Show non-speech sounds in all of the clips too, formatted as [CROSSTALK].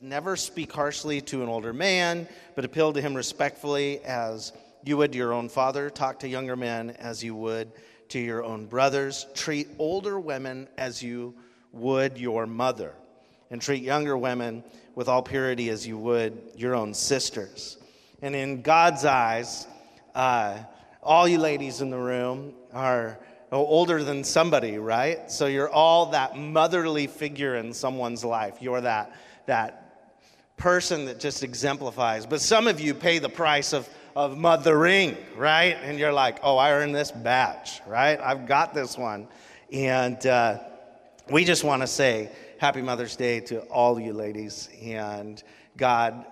Never speak harshly to an older man, but appeal to him respectfully as you would to your own father. Talk to younger men as you would to your own brothers. Treat older women as you would your mother. And treat younger women with all purity as you would your own sisters. And in God's eyes, uh, all you ladies in the room are older than somebody, right? So you're all that motherly figure in someone's life. You're that, that person that just exemplifies. But some of you pay the price of, of mothering, right? And you're like, oh, I earned this badge, right? I've got this one. And uh, we just want to say Happy Mother's Day to all you ladies. And God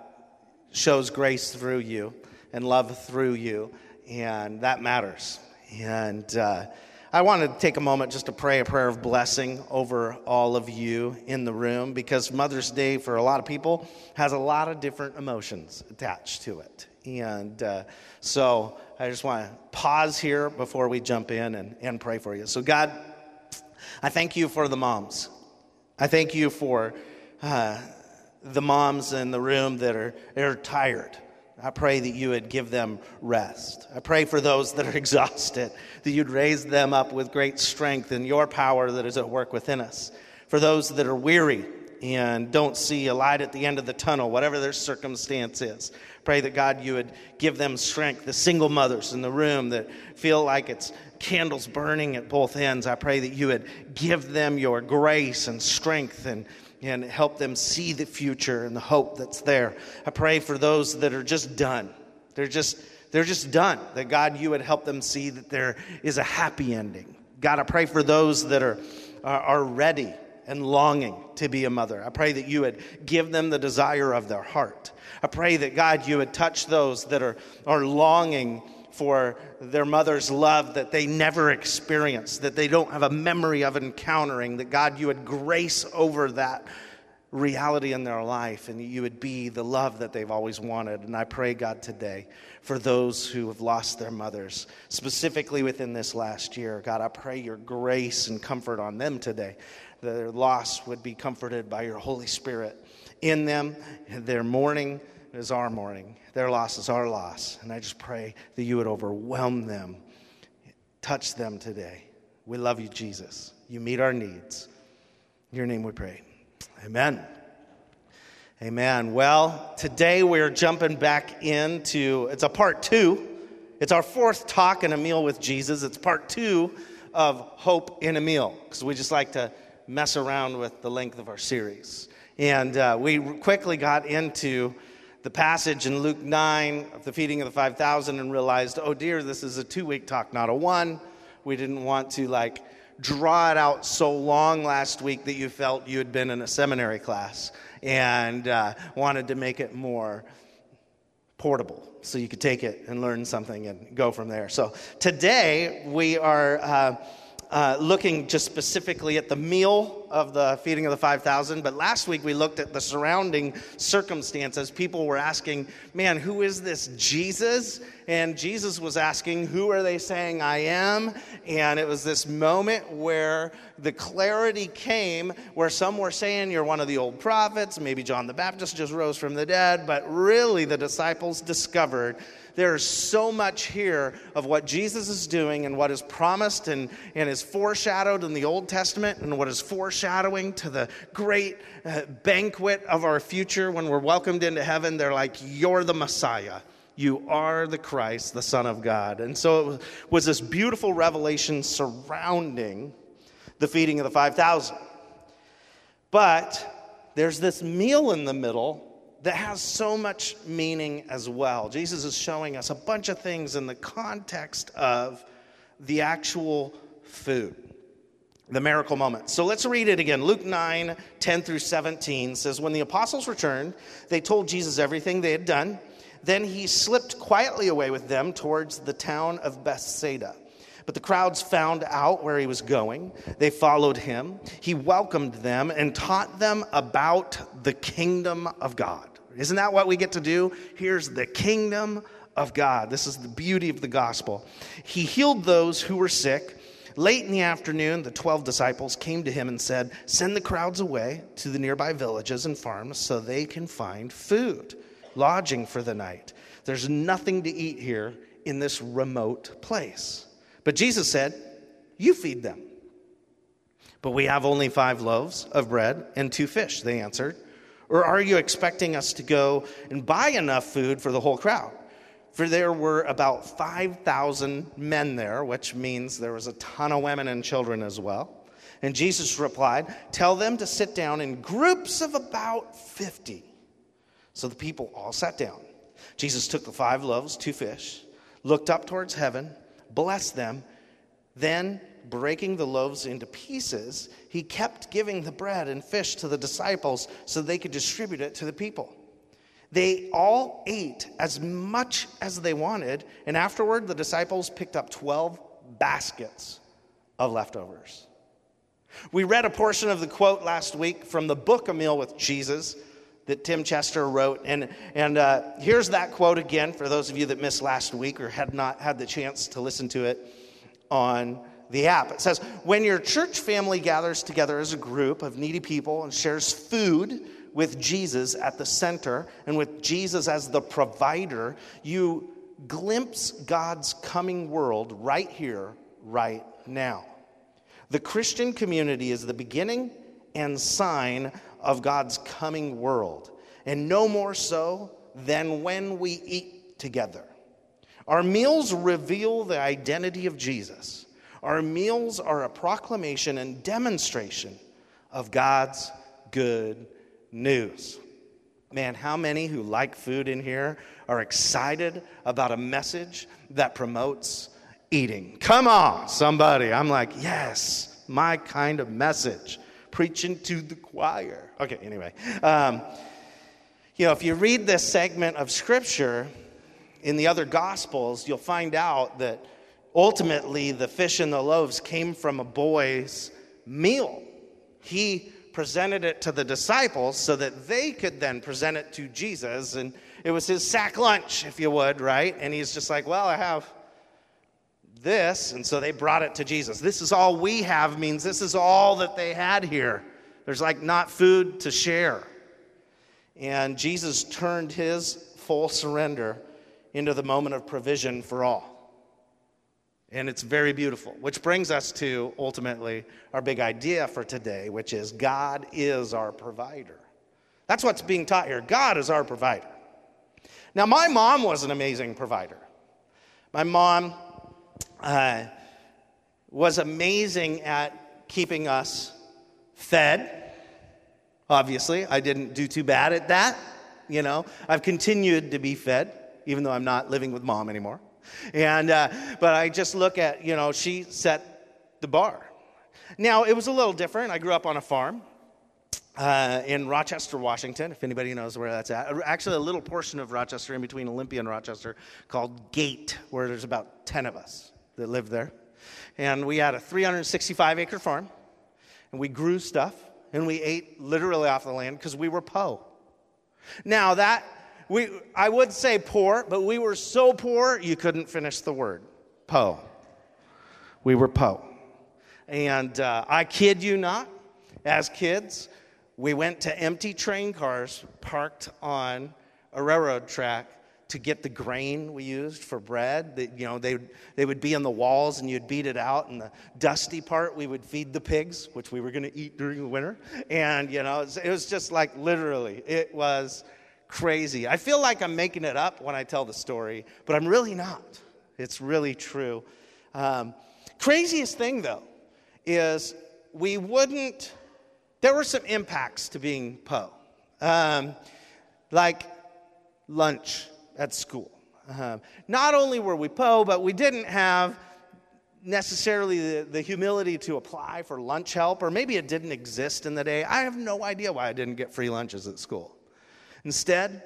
shows grace through you and love through you. And that matters. And uh, I want to take a moment just to pray a prayer of blessing over all of you in the room because Mother's Day, for a lot of people, has a lot of different emotions attached to it. And uh, so I just want to pause here before we jump in and, and pray for you. So, God, I thank you for the moms. I thank you for uh, the moms in the room that are, that are tired I pray that you would give them rest. I pray for those that are [LAUGHS] exhausted, that you'd raise them up with great strength and your power that is at work within us. For those that are weary and don't see a light at the end of the tunnel, whatever their circumstance is, pray that God, you would give them strength. The single mothers in the room that feel like it's candles burning at both ends, I pray that you would give them your grace and strength and and help them see the future and the hope that's there. I pray for those that are just done. They're just they're just done. That God you would help them see that there is a happy ending. God, I pray for those that are are, are ready and longing to be a mother. I pray that you would give them the desire of their heart. I pray that God you would touch those that are are longing for their mother's love that they never experienced, that they don't have a memory of encountering, that God, you would grace over that reality in their life and you would be the love that they've always wanted. And I pray, God, today for those who have lost their mothers, specifically within this last year. God, I pray your grace and comfort on them today. Their loss would be comforted by your Holy Spirit in them, their mourning is our mourning. Their loss is our loss. And I just pray that you would overwhelm them, touch them today. We love you, Jesus. You meet our needs. In your name we pray. Amen. Amen. Well, today we're jumping back into it's a part two. It's our fourth talk and a meal with Jesus. It's part two of Hope in a Meal because we just like to mess around with the length of our series. And uh, we quickly got into the passage in Luke 9 of the feeding of the 5,000 and realized, oh dear, this is a two week talk, not a one. We didn't want to like draw it out so long last week that you felt you had been in a seminary class and uh, wanted to make it more portable so you could take it and learn something and go from there. So today we are. Uh, uh, looking just specifically at the meal of the feeding of the 5,000, but last week we looked at the surrounding circumstances. People were asking, man, who is this Jesus? And Jesus was asking, who are they saying I am? And it was this moment where the clarity came where some were saying you're one of the old prophets, maybe John the Baptist just rose from the dead, but really the disciples discovered there's so much here of what Jesus is doing and what is promised and, and is foreshadowed in the Old Testament and what is foreshadowing to the great uh, banquet of our future when we're welcomed into heaven. They're like, You're the Messiah. You are the Christ, the Son of God. And so it was this beautiful revelation surrounding the feeding of the 5,000. But there's this meal in the middle that has so much meaning as well. Jesus is showing us a bunch of things in the context of the actual food, the miracle moment. So let's read it again. Luke 9, 10 through 17 says, When the apostles returned, they told Jesus everything they had done. Then he slipped quietly away with them towards the town of Bethsaida. But the crowds found out where he was going. They followed him. He welcomed them and taught them about the kingdom of God. Isn't that what we get to do? Here's the kingdom of God. This is the beauty of the gospel. He healed those who were sick, Late in the afternoon, the 12 disciples came to him and said, Send the crowds away to the nearby villages and farms so they can find food, lodging for the night. There's nothing to eat here in this remote place. But Jesus said, You feed them. But we have only five loaves of bread and two fish, they answered. Or are you expecting us to go and buy enough food for the whole crowd? For there were about 5,000 men there, which means there was a ton of women and children as well. And Jesus replied, Tell them to sit down in groups of about 50. So the people all sat down. Jesus took the five loaves, two fish, looked up towards heaven, blessed them, then breaking the loaves into pieces, he kept giving the bread and fish to the disciples so they could distribute it to the people. They all ate as much as they wanted, and afterward, the disciples picked up 12 baskets of leftovers. We read a portion of the quote last week from the book A Meal with Jesus that Tim Chester wrote. And, and uh, here's that quote again for those of you that missed last week or had not had the chance to listen to it on the app. It says, When your church family gathers together as a group of needy people and shares food, with Jesus at the center and with Jesus as the provider, you glimpse God's coming world right here, right now. The Christian community is the beginning and sign of God's coming world, and no more so than when we eat together. Our meals reveal the identity of Jesus. Our meals are a proclamation and demonstration of God's good news. Man, how many who like food in here are excited about a message that promotes eating? Come on, somebody. I'm like, yes, my kind of message. Preaching to the choir. Okay, anyway. Um, you know, if you read this segment of scripture in the other gospels, you'll find out that ultimately the fish and the loaves came from a boy's meal. He presented it to the disciples so that they could then present it to Jesus. And it was his sack lunch, if you would, right? And he's just like, well, I have this. And so they brought it to Jesus. This is all we have means this is all that they had here. There's like not food to share. And Jesus turned his full surrender into the moment of provision for all. And it's very beautiful, which brings us to ultimately our big idea for today, which is God is our provider. That's what's being taught here. God is our provider. Now, my mom was an amazing provider. My mom uh, was amazing at keeping us fed. Obviously, I didn't do too bad at that. You know, I've continued to be fed, even though I'm not living with mom anymore. And, uh, but I just look at, you know, she set the bar. Now, it was a little different. I grew up on a farm. Uh, in Rochester, Washington, if anybody knows where that's at. Actually, a little portion of Rochester in between Olympia and Rochester called Gate, where there's about 10 of us that live there. And we had a 365 acre farm, and we grew stuff, and we ate literally off the land because we were po. Now, that we, I would say poor, but we were so poor you couldn't finish the word. Po. We were po. And uh, I kid you not, as kids, we went to empty train cars parked on a railroad track to get the grain we used for bread. That, you know, they, they would be in the walls and you'd beat it out. And the dusty part, we would feed the pigs, which we were going to eat during the winter. And, you know, it was, it was just like literally, it was crazy. I feel like I'm making it up when I tell the story, but I'm really not. It's really true. Um, craziest thing, though, is we wouldn't, there were some impacts to being Po. Um, like lunch at school. Um, not only were we Po, but we didn't have necessarily the, the, humility to apply for lunch help, or maybe it didn't exist in the day. I have no idea why I didn't get free lunches at school. Instead,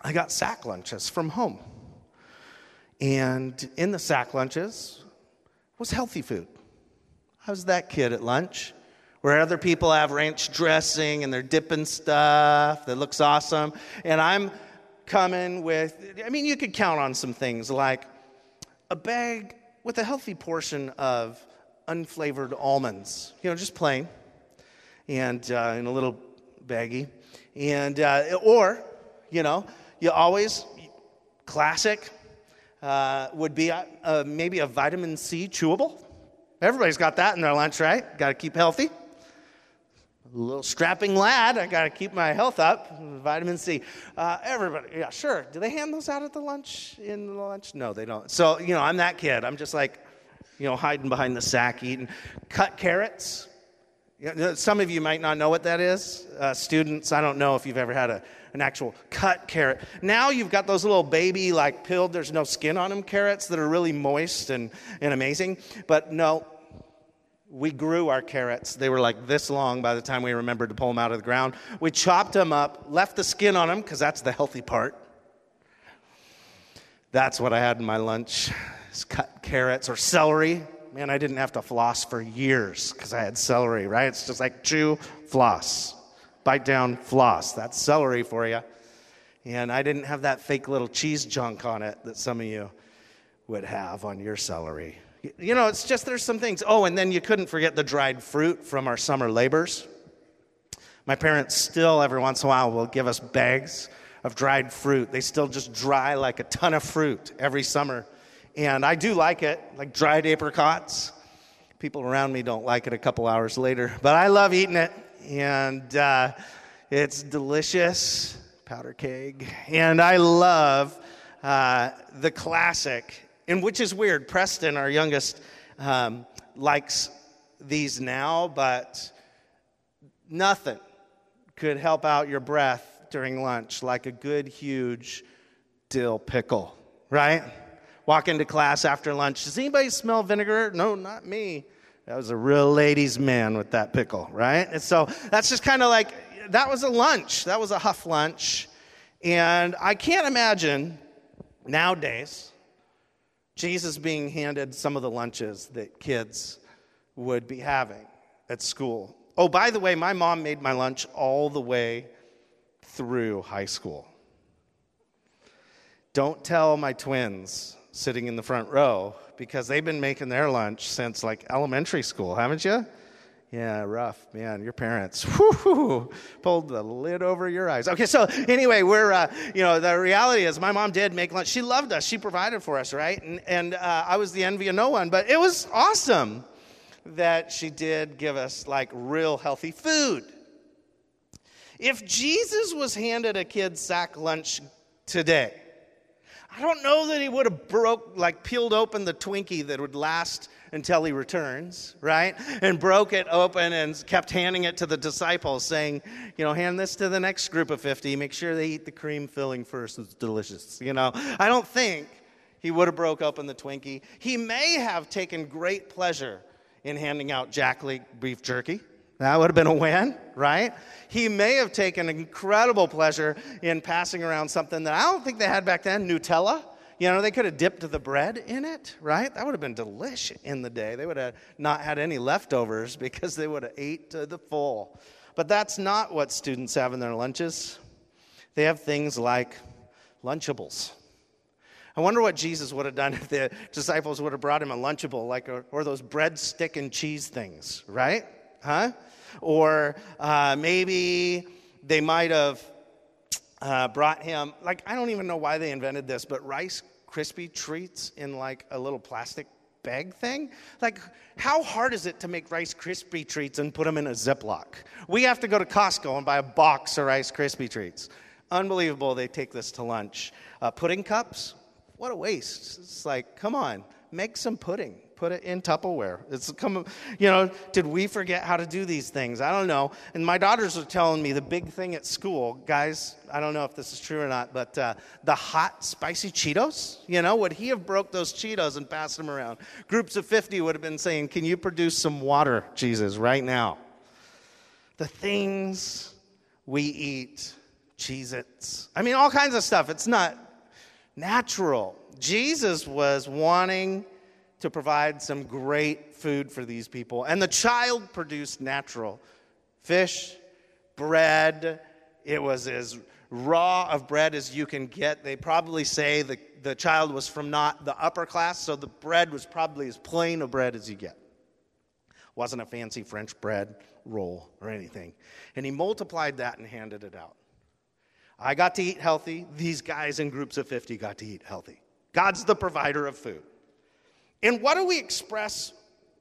I got sack lunches from home. And in the sack lunches was healthy food. I was that kid at lunch where other people have ranch dressing and they're dipping stuff that looks awesome. And I'm coming with, I mean, you could count on some things like a bag with a healthy portion of unflavored almonds, you know, just plain, and uh, in a little baggie. And, uh, or, you know, you always, classic, uh, would be a, a, maybe a vitamin C chewable. Everybody's got that in their lunch, right? Got to keep healthy. A little strapping lad, I got to keep my health up. Vitamin C. Uh, everybody, yeah, sure. Do they hand those out at the lunch? In the lunch? No, they don't. So, you know, I'm that kid. I'm just like, you know, hiding behind the sack, eating cut carrots. Some of you might not know what that is. Uh, students, I don't know if you've ever had a, an actual cut carrot. Now you've got those little baby, like peeled, there's no skin on them carrots that are really moist and, and amazing. But no, we grew our carrots. They were like this long by the time we remembered to pull them out of the ground. We chopped them up, left the skin on them because that's the healthy part. That's what I had in my lunch cut carrots or celery. Man, I didn't have to floss for years because I had celery, right? It's just like chew, floss, bite down, floss. That's celery for you. And I didn't have that fake little cheese junk on it that some of you would have on your celery. You know, it's just there's some things. Oh, and then you couldn't forget the dried fruit from our summer labors. My parents still, every once in a while, will give us bags of dried fruit. They still just dry like a ton of fruit every summer and I do like it, like dried apricots. People around me don't like it a couple hours later, but I love eating it. And uh, it's delicious, powder keg. And I love uh, the classic, and which is weird. Preston, our youngest, um, likes these now, but nothing could help out your breath during lunch like a good, huge dill pickle, right? Walk into class after lunch. Does anybody smell vinegar? No, not me. That was a real ladies' man with that pickle, right? And so that's just kind of like, that was a lunch. That was a huff lunch. And I can't imagine nowadays Jesus being handed some of the lunches that kids would be having at school. Oh, by the way, my mom made my lunch all the way through high school. Don't tell my twins sitting in the front row because they've been making their lunch since like elementary school, haven't you? Yeah, rough, man. Your parents [LAUGHS] whoo, pulled the lid over your eyes. Okay, so anyway, we're, uh, you know, the reality is my mom did make lunch. She loved us. She provided for us, right? And, and uh, I was the envy of no one, but it was awesome that she did give us like real healthy food. If Jesus was handed a kid's sack lunch today, I don't know that he would have broke, like peeled open the Twinkie that would last until he returns, right? And broke it open and kept handing it to the disciples, saying, you know, hand this to the next group of 50. Make sure they eat the cream filling first. It's delicious. You know, I don't think he would have broke open the Twinkie. He may have taken great pleasure in handing out Jack Link's beef jerky. That would have been a win, right? He may have taken incredible pleasure in passing around something that I don't think they had back then Nutella. You know, they could have dipped the bread in it, right? That would have been delicious in the day. They would have not had any leftovers because they would have ate to the full. But that's not what students have in their lunches. They have things like Lunchables. I wonder what Jesus would have done if the disciples would have brought him a Lunchable, like a, or those bread, stick, and cheese things, right? Huh? Or uh, maybe they might have uh, brought him, like, I don't even know why they invented this, but Rice Krispie treats in like a little plastic bag thing? Like, how hard is it to make Rice Krispie treats and put them in a Ziploc? We have to go to Costco and buy a box of Rice Krispie treats. Unbelievable, they take this to lunch. Uh, pudding cups? What a waste. It's like, come on, make some pudding put it in Tupperware. It's come, you know, did we forget how to do these things? I don't know. And my daughters are telling me the big thing at school, guys, I don't know if this is true or not, but uh, the hot, spicy Cheetos, you know, would he have broke those Cheetos and passed them around? Groups of 50 would have been saying, Can you produce some water, Jesus, right now? The things we eat, Cheez Its. I mean, all kinds of stuff. It's not natural. Jesus was wanting to provide some great food for these people. And the child produced natural fish, bread. It was as raw of bread as you can get. They probably say the, the child was from not the upper class, so the bread was probably as plain of bread as you get. Wasn't a fancy French bread roll or anything. And he multiplied that and handed it out. I got to eat healthy. These guys in groups of 50 got to eat healthy. God's the provider of food. And what do we express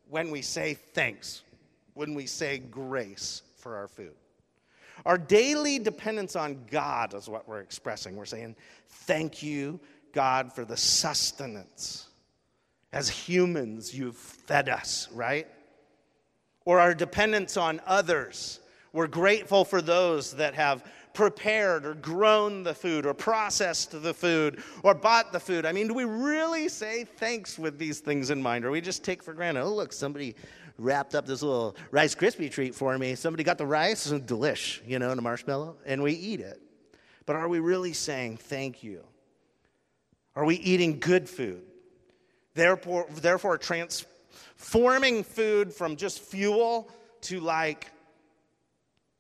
when we say thanks, when we say grace for our food? Our daily dependence on God is what we're expressing. We're saying, Thank you, God, for the sustenance. As humans, you've fed us, right? Or our dependence on others. We're grateful for those that have prepared or grown the food or processed the food or bought the food. I mean, do we really say thanks with these things in mind? Or we just take for granted, oh, look, somebody wrapped up this little Rice Krispie treat for me. Somebody got the rice delish, you know, and a marshmallow, and we eat it. But are we really saying thank you? Are we eating good food? Therefore, therefore transforming food from just fuel to like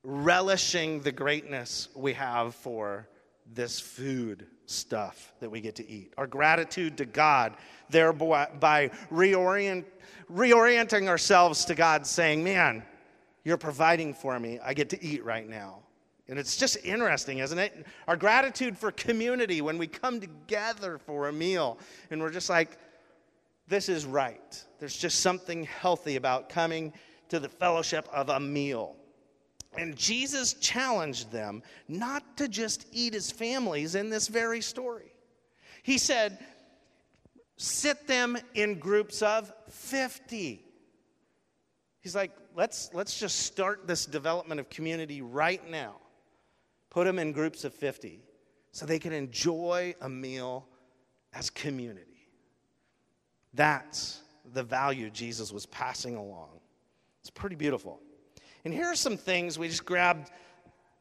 relishing the greatness we have for this food stuff that we get to eat. Our gratitude to God, thereby reorient, reorienting ourselves to God, saying, Man, you're providing for me. I get to eat right now. And it's just interesting, isn't it? Our gratitude for community when we come together for a meal and we're just like, this is right. There's just something healthy about coming to the fellowship of a meal. And Jesus challenged them not to just eat his families in this very story. He said, sit them in groups of 50. He's like, let's, let's just start this development of community right now. Put them in groups of 50 so they can enjoy a meal as community. That's the value Jesus was passing along. It's pretty beautiful. And here are some things we just grabbed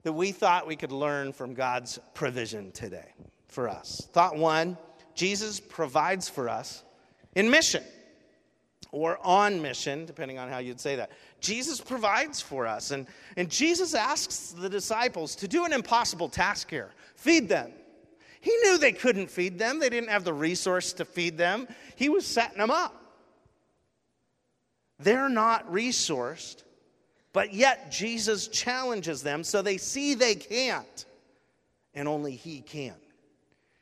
that we thought we could learn from God's provision today for us. Thought one Jesus provides for us in mission or on mission, depending on how you'd say that. Jesus provides for us. And, and Jesus asks the disciples to do an impossible task here feed them. He knew they couldn't feed them, they didn't have the resource to feed them. He was setting them up. They're not resourced. But yet, Jesus challenges them so they see they can't, and only He can.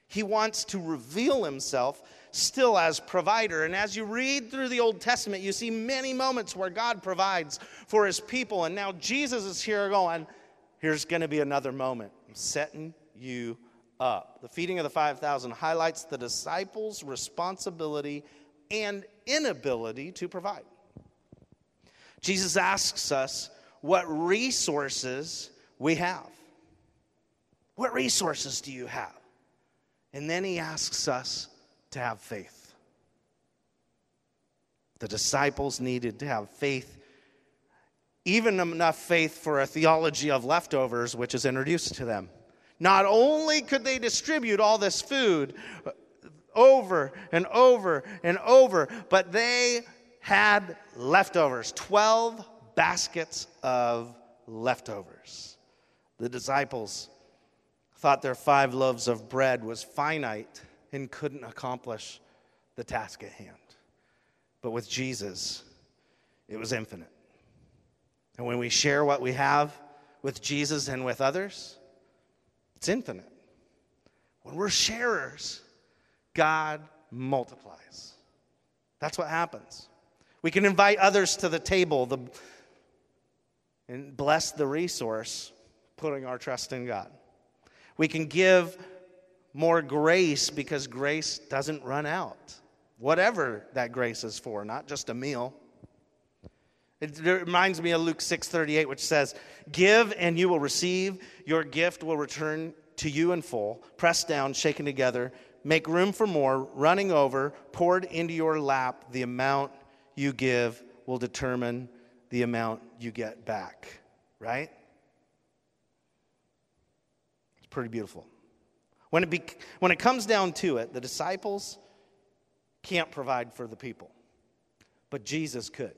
He wants to reveal Himself still as provider. And as you read through the Old Testament, you see many moments where God provides for His people. And now Jesus is here going, here's going to be another moment. I'm setting you up. The feeding of the 5,000 highlights the disciples' responsibility and inability to provide. Jesus asks us what resources we have. What resources do you have? And then he asks us to have faith. The disciples needed to have faith, even enough faith for a theology of leftovers, which is introduced to them. Not only could they distribute all this food over and over and over, but they had leftovers 12 baskets of leftovers. The disciples thought their five loaves of bread was finite and couldn't accomplish the task at hand. But with Jesus, it was infinite. And when we share what we have with Jesus and with others, it's infinite. When we're sharers, God multiplies. That's what happens. We can invite others to the table the, and bless the resource, putting our trust in God. We can give more grace because grace doesn't run out, whatever that grace is for, not just a meal. It reminds me of Luke 6:38 which says, "Give and you will receive; your gift will return to you in full, pressed down, shaken together, make room for more, running over, poured into your lap, the amount you give will determine the amount you get back, right? It's pretty beautiful. When it, be, when it comes down to it, the disciples can't provide for the people, but Jesus could.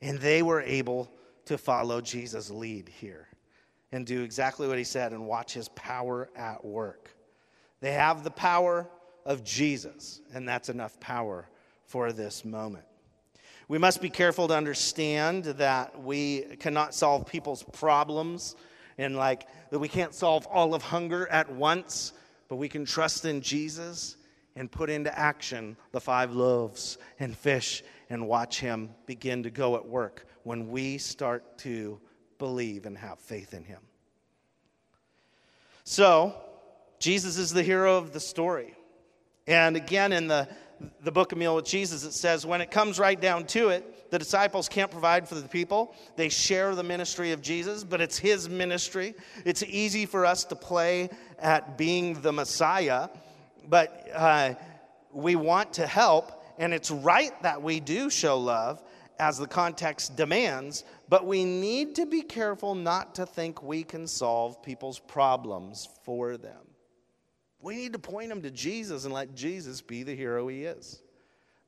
And they were able to follow Jesus' lead here and do exactly what he said and watch his power at work. They have the power of Jesus, and that's enough power for this moment. We must be careful to understand that we cannot solve people's problems and like that we can't solve all of hunger at once, but we can trust in Jesus and put into action the five loaves and fish and watch him begin to go at work when we start to believe and have faith in him. So, Jesus is the hero of the story. And again, in the, the book of Meal with Jesus, it says, when it comes right down to it, the disciples can't provide for the people. They share the ministry of Jesus, but it's his ministry. It's easy for us to play at being the Messiah, but uh, we want to help, and it's right that we do show love as the context demands, but we need to be careful not to think we can solve people's problems for them. We need to point them to Jesus and let Jesus be the hero he is.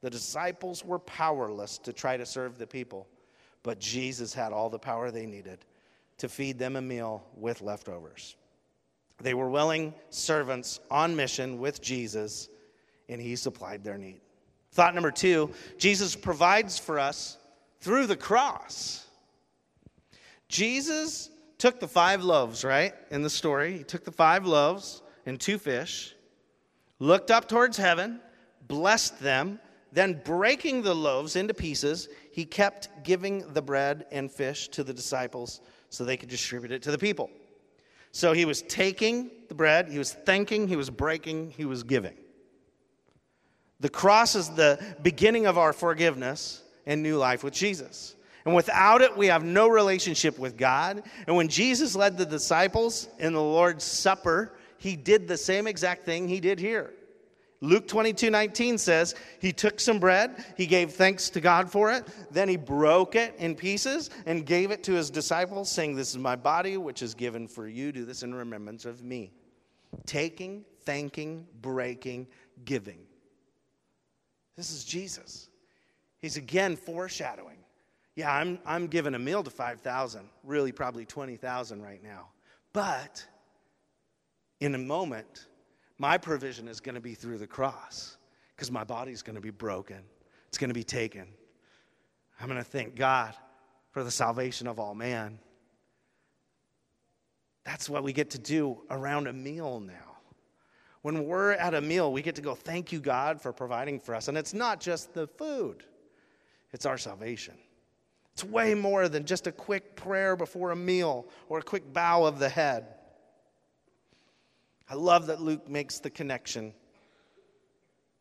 The disciples were powerless to try to serve the people, but Jesus had all the power they needed to feed them a meal with leftovers. They were willing servants on mission with Jesus, and he supplied their need. Thought number two Jesus provides for us through the cross. Jesus took the five loaves, right, in the story. He took the five loaves and two fish, looked up towards heaven, blessed them, then breaking the loaves into pieces, he kept giving the bread and fish to the disciples so they could distribute it to the people. So he was taking the bread, he was thanking, he was breaking, he was giving. The cross is the beginning of our forgiveness and new life with Jesus. And without it, we have no relationship with God. And when Jesus led the disciples in the Lord's Supper, he did the same exact thing he did here. Luke 22 19 says, He took some bread, he gave thanks to God for it, then he broke it in pieces and gave it to his disciples, saying, This is my body, which is given for you. Do this in remembrance of me. Taking, thanking, breaking, giving. This is Jesus. He's again foreshadowing. Yeah, I'm, I'm giving a meal to 5,000, really probably 20,000 right now. But in a moment, my provision is going to be through the cross because my body's going to be broken, it's going to be taken. I'm going to thank God for the salvation of all man. That's what we get to do around a meal now. When we're at a meal, we get to go, Thank you, God, for providing for us. And it's not just the food, it's our salvation. It's way more than just a quick prayer before a meal or a quick bow of the head. I love that Luke makes the connection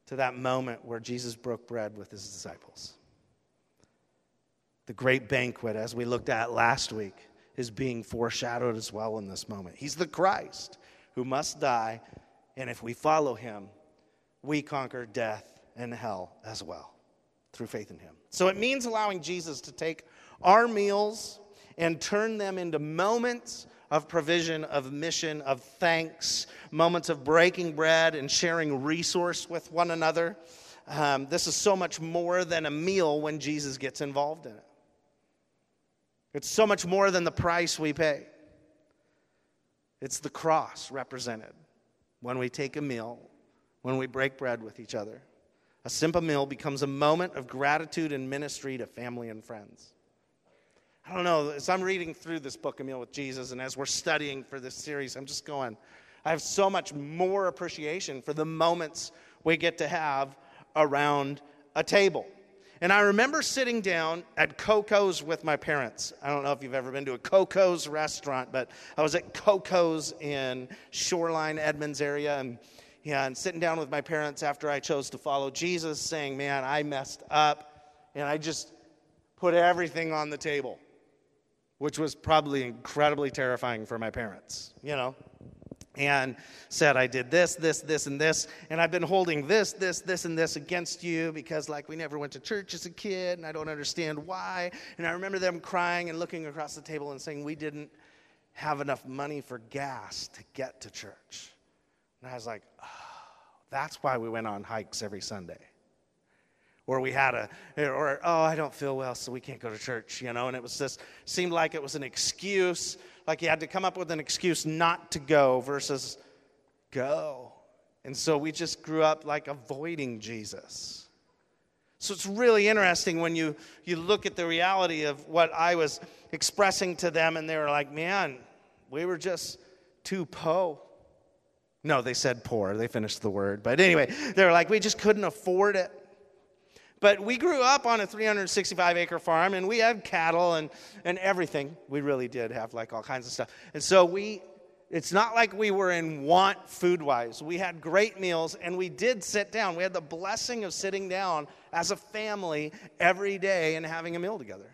to that moment where Jesus broke bread with his disciples. The great banquet, as we looked at last week, is being foreshadowed as well in this moment. He's the Christ who must die, and if we follow him, we conquer death and hell as well through faith in him. So it means allowing Jesus to take our meals and turn them into moments of provision, of mission, of thanks, moments of breaking bread and sharing resource with one another. Um, this is so much more than a meal when Jesus gets involved in it. It's so much more than the price we pay. It's the cross represented when we take a meal, when we break bread with each other. A simple meal becomes a moment of gratitude and ministry to family and friends. I don't know, as I'm reading through this book, A Meal with Jesus, and as we're studying for this series, I'm just going, I have so much more appreciation for the moments we get to have around a table. And I remember sitting down at Coco's with my parents. I don't know if you've ever been to a Coco's restaurant, but I was at Coco's in Shoreline, Edmonds area, and, yeah, and sitting down with my parents after I chose to follow Jesus, saying, Man, I messed up, and I just put everything on the table which was probably incredibly terrifying for my parents, you know, and said, I did this, this, this, and this, and I've been holding this, this, this, and this against you because, like, we never went to church as a kid, and I don't understand why. And I remember them crying and looking across the table and saying, We didn't have enough money for gas to get to church. And I was like, oh, that's why we went on hikes every Sunday or we had a or oh i don't feel well so we can't go to church you know and it was just seemed like it was an excuse like you had to come up with an excuse not to go versus go and so we just grew up like avoiding jesus So it's really interesting when you, you look at the reality of what I was expressing to them, and they were like, man, we were just too po. No, they said poor. They finished the word. But anyway, they were like, we just couldn't afford it. But we grew up on a 365 acre farm and we had cattle and, and everything. We really did have like all kinds of stuff. And so we, it's not like we were in want food wise. We had great meals and we did sit down. We had the blessing of sitting down as a family every day and having a meal together.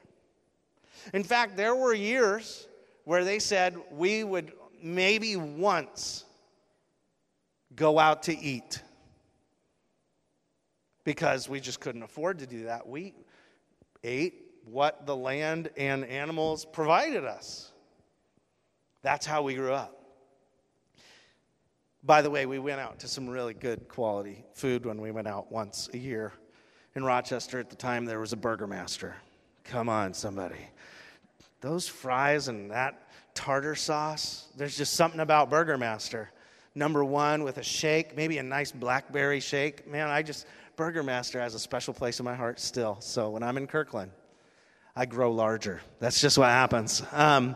In fact, there were years where they said we would maybe once go out to eat because we just couldn't afford to do that. We ate what the land and animals provided us. That's how we grew up. By the way, we went out to some really good quality food when we went out once a year. In Rochester at the time, there was a Burgermaster. Come on, somebody. Those fries and that tartar sauce, there's just something about Burgermaster. Number one with a shake, maybe a nice blackberry shake. Man, I just, Burgermaster has a special place in my heart still. So when I'm in Kirkland, I grow larger. That's just what happens. Um,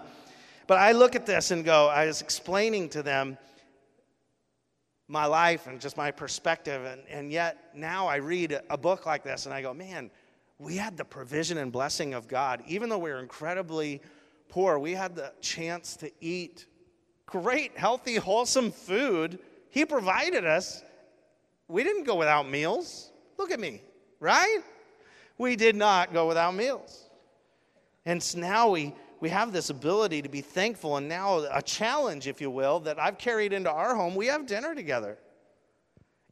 but I look at this and go, I was explaining to them my life and just my perspective. And, and yet now I read a book like this and I go, man, we had the provision and blessing of God. Even though we were incredibly poor, we had the chance to eat great, healthy, wholesome food. He provided us. We didn't go without meals. Look at me, right? We did not go without meals. And so now we, we have this ability to be thankful, and now a challenge, if you will, that I've carried into our home. We have dinner together.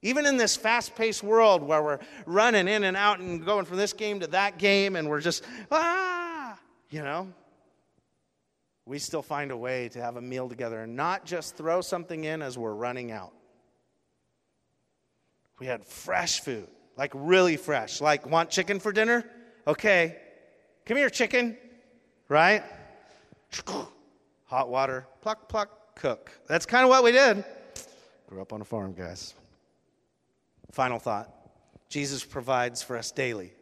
Even in this fast paced world where we're running in and out and going from this game to that game, and we're just, ah, you know, we still find a way to have a meal together and not just throw something in as we're running out. We had fresh food, like really fresh. Like, want chicken for dinner? Okay. Come here, chicken. Right? [SNIFFS] Hot water, pluck, pluck, cook. That's kind of what we did. Grew up on a farm, guys. Final thought Jesus provides for us daily.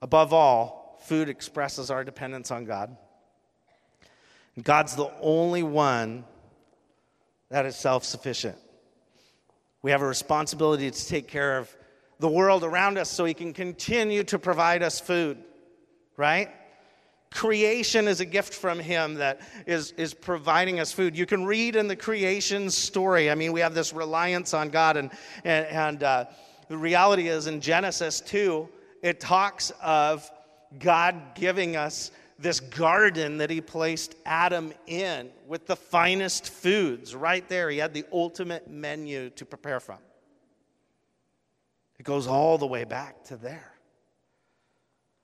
Above all, food expresses our dependence on God. God's the only one that is self sufficient. We have a responsibility to take care of the world around us so He can continue to provide us food, right? Creation is a gift from Him that is, is providing us food. You can read in the creation story. I mean, we have this reliance on God, and, and, and uh, the reality is in Genesis 2, it talks of God giving us this garden that he placed Adam in with the finest foods right there. He had the ultimate menu to prepare from. It goes all the way back to there.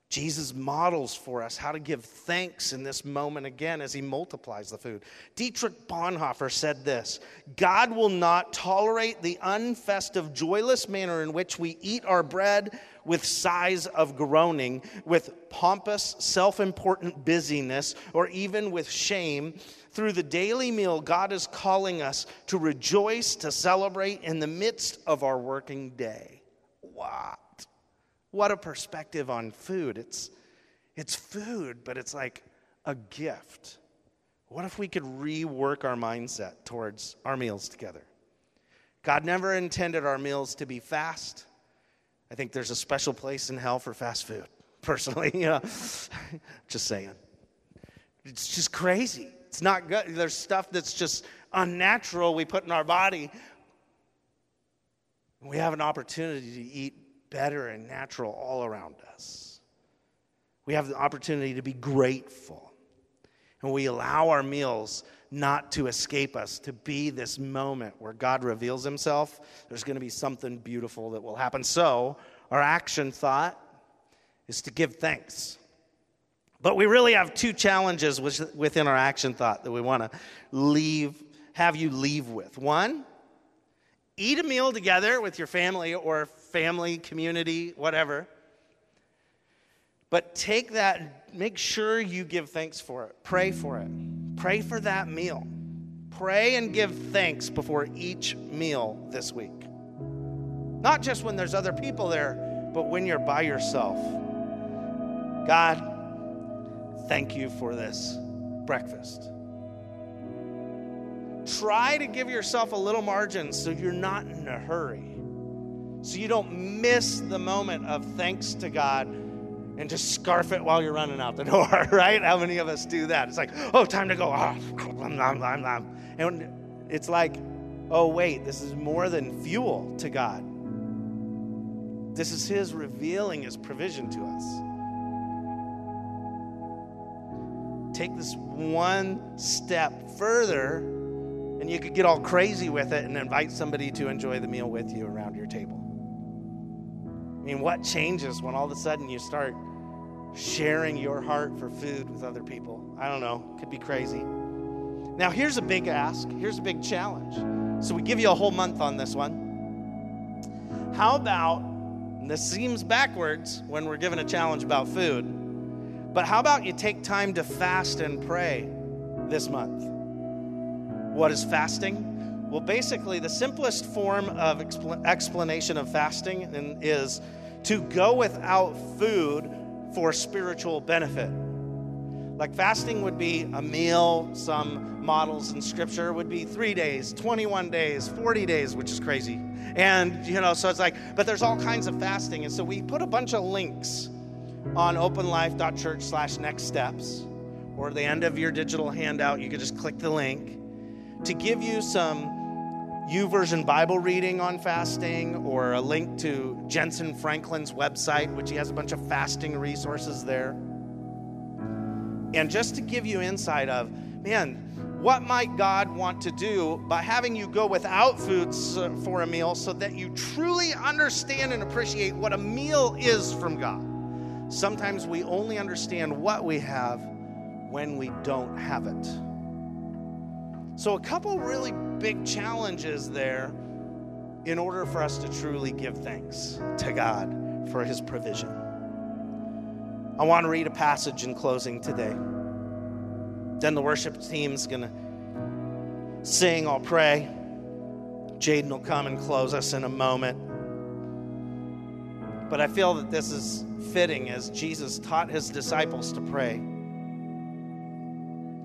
Jesus models for us how to give thanks in this moment again as he multiplies the food. Dietrich Bonhoeffer said this God will not tolerate the unfestive, joyless manner in which we eat our bread with sighs of groaning, with pompous, self important busyness, or even with shame. Through the daily meal, God is calling us to rejoice, to celebrate in the midst of our working day. Wow. What a perspective on food. It's, it's food, but it's like a gift. What if we could rework our mindset towards our meals together? God never intended our meals to be fast. I think there's a special place in hell for fast food, [LAUGHS] personally. you know, [LAUGHS] just saying. It's just crazy. It's not good. There's stuff that's just unnatural we put in our body. We have an opportunity to eat better and natural all around us. We have the opportunity to be grateful. And we allow our meals not to escape us, to be this moment where God reveals himself. There's going to be something beautiful that will happen. So, our action thought is to give thanks. But we really have two challenges within our action thought that we want to leave, have you leave with. One, eat a meal together with your family or family, community, whatever. But take that, make sure you give thanks for it. Pray for it. Pray for that meal. Pray and give thanks before each meal this week. Not just when there's other people there, but when you're by yourself. God, thank you for this breakfast. Try to give yourself a little margin so you're not in a hurry. So you don't miss the moment of thanks to God and just scarf it while you're running out the [LAUGHS] door, right? How many of us do that? It's like, oh, time to go. Oh, and it's like, oh, wait, this is more than fuel to God. This is His revealing His provision to us. Take this one step further, and you could get all crazy with it and invite somebody to enjoy the meal with you around your table. I mean, what changes when all of a sudden you start sharing your heart for food with other people? I don't know. Could be crazy. Now, here's a big ask. Here's a big challenge. So, we give you a whole month on this one. How about, this seems backwards when we're given a challenge about food, but how about you take time to fast and pray this month? What is fasting? Well, basically, the simplest form of expl- explanation of fasting is to go without food for spiritual benefit. Like fasting would be a meal, some models in scripture would be three days, 21 days, 40 days, which is crazy. And, you know, so it's like, but there's all kinds of fasting. And so we put a bunch of links on openlife.church slash next steps, or the end of your digital handout, you could just click the link to give you some YouVersion Bible reading on fasting, or a link to Jentezen Franklin's website, which he has a bunch of fasting resources there. And just to give you insight of, man, what might God want to do by having you go without foods for a meal so that you truly understand and appreciate what a meal is from God? Sometimes we only understand what we have when we don't have it. So, a couple really big challenges there in order for us to truly give thanks to God for his provision. I want to read a passage in closing today. Then the worship team's going to sing, I'll pray. Jaden will come and close us in a moment. But I feel that this is fitting as Jesus taught his disciples to pray.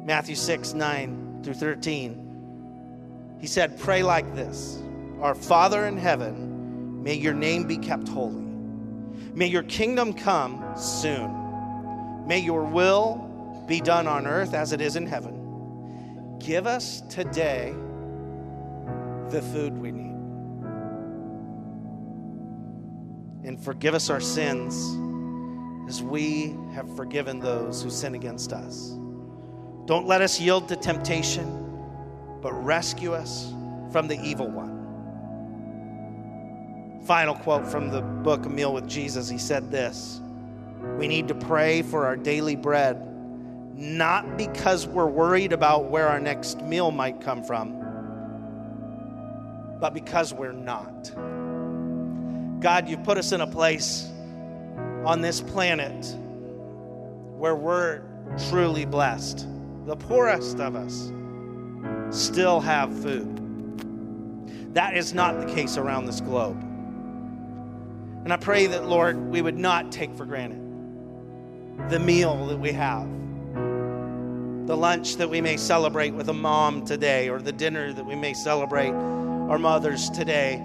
Matthew 6, 9 through 13. He said, Pray like this Our Father in heaven, may your name be kept holy. May your kingdom come soon. May your will be done on earth as it is in heaven. Give us today the food we need. And forgive us our sins as we have forgiven those who sin against us. Don't let us yield to temptation, but rescue us from the evil one. Final quote from the book A Meal with Jesus. He said this we need to pray for our daily bread, not because we're worried about where our next meal might come from, but because we're not. God, you've put us in a place on this planet where we're truly blessed. The poorest of us still have food. That is not the case around this globe. And I pray that, Lord, we would not take for granted the meal that we have, the lunch that we may celebrate with a mom today, or the dinner that we may celebrate our mothers today.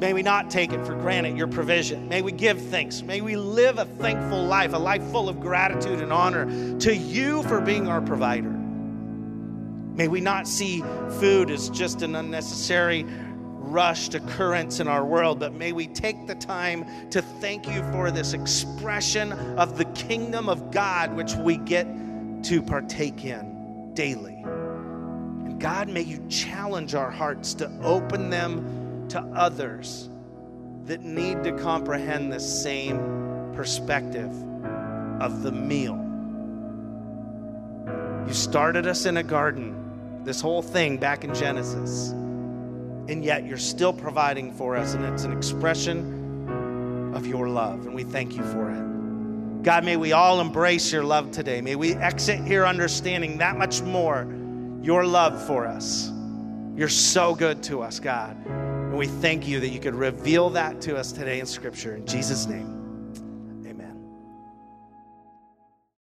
May we not take it for granted, your provision. May we give thanks. May we live a thankful life, a life full of gratitude and honor to you for being our provider. May we not see food as just an unnecessary rushed occurrence in our world, but may we take the time to thank you for this expression of the kingdom of God, which we get to partake in daily. And God, may you challenge our hearts to open them to others that need to comprehend the same perspective of the meal. You started us in a garden, this whole thing back in Genesis and yet you're still providing for us, and it's an expression of your love, and we thank you for it. God, may we all embrace your love today. May we exit here understanding that much more your love for us. You're so good to us, God. And we thank you that you could reveal that to us today in Scripture. In Jesus' name.